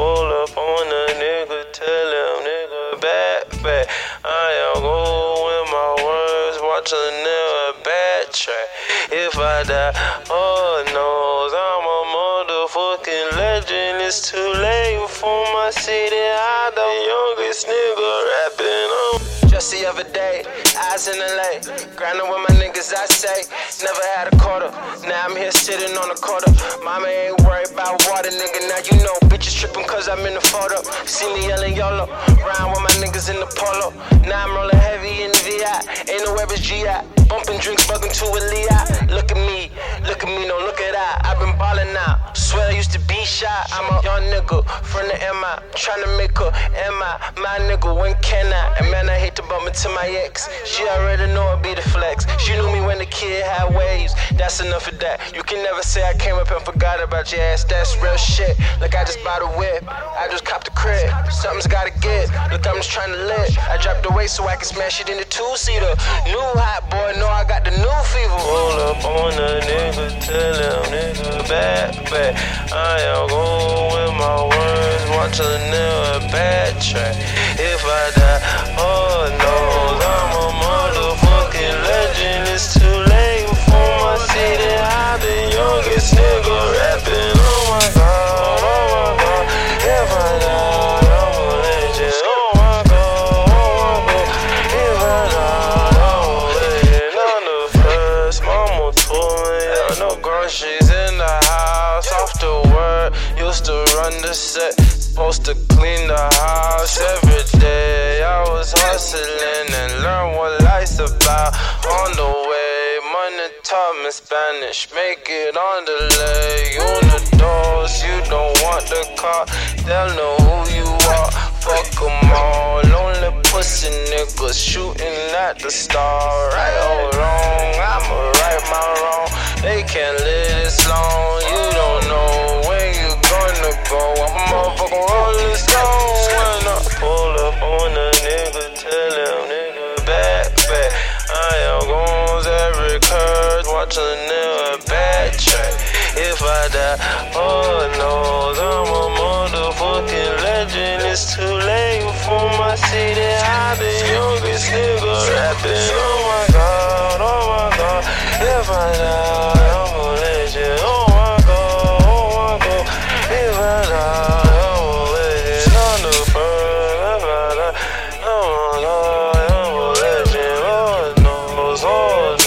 pull up on a nigga, tell him nigga back, back. I am go with my words, watch a nigga backtrack. If I die, oh knows I'm a motherfucking legend. It's too late for my city. I the youngest nigga rapping on. Just the other day, eyes in LA, grinding with my niggas. I say, never had a quarter. Now I'm here sitting on a quarter. Mama ain't worried about water, nigga. Now you know bitches tripping cause I'm in the photo. See me yelling YOLO, round with my niggas in the polo. Now I'm rolling heavy in the VI, ain't no average GI. Bumping drinks, bugging to a Lei. Look at me, look at me, no look at I. I've been ballin' now. I'm a young nigga from the MI, tryna make her MI. My nigga, when can I? And man, I hate to bump into my ex. She already know it be the flex. She knew me when the kid had waves. That's enough of that. You can never say I came up and forgot about your ass. That's real shit. Like I just bought a whip. I just copped a crib. Something's gotta get. Look, I'm just trying to live. I dropped the weight so I can smash it in the two seater. New hot boy, know I got the new fever. Roll up on a nigga, tell him nigga back, back. I am going watch a nigga backtrack. If I die, oh knows I'm a motherfucking legend. It's too late for my city. I'm the youngest nigga rapping. Oh my god, oh my god. If I die, I'm a legend. Oh my god, oh my god. If I die, I'm a legend. On the first, mama told me, yeah, no groceries in the house. Off the work, used to run the set. Supposed to clean the house every day. I was hustling and learn what life's about. On the way, money taught me Spanish. Make it on the leg. On the doors, you don't want the car. They'll know who you are. Fuck Fuck 'em all. Lonely pussy niggas shooting at the star. Right or wrong, I'ma right my wrong. They can't live want to bad track. If I die, oh no, I'm a motherfucking legend. It's too late for my city. I've been youngest nigga rapping. Oh my god, oh my god. If I die, I'm a legend. Oh my god, oh my god. If I die, I'm a legend. I'm the bird. If I die, I'm a legend. I'm a legend. Oh no, oh no.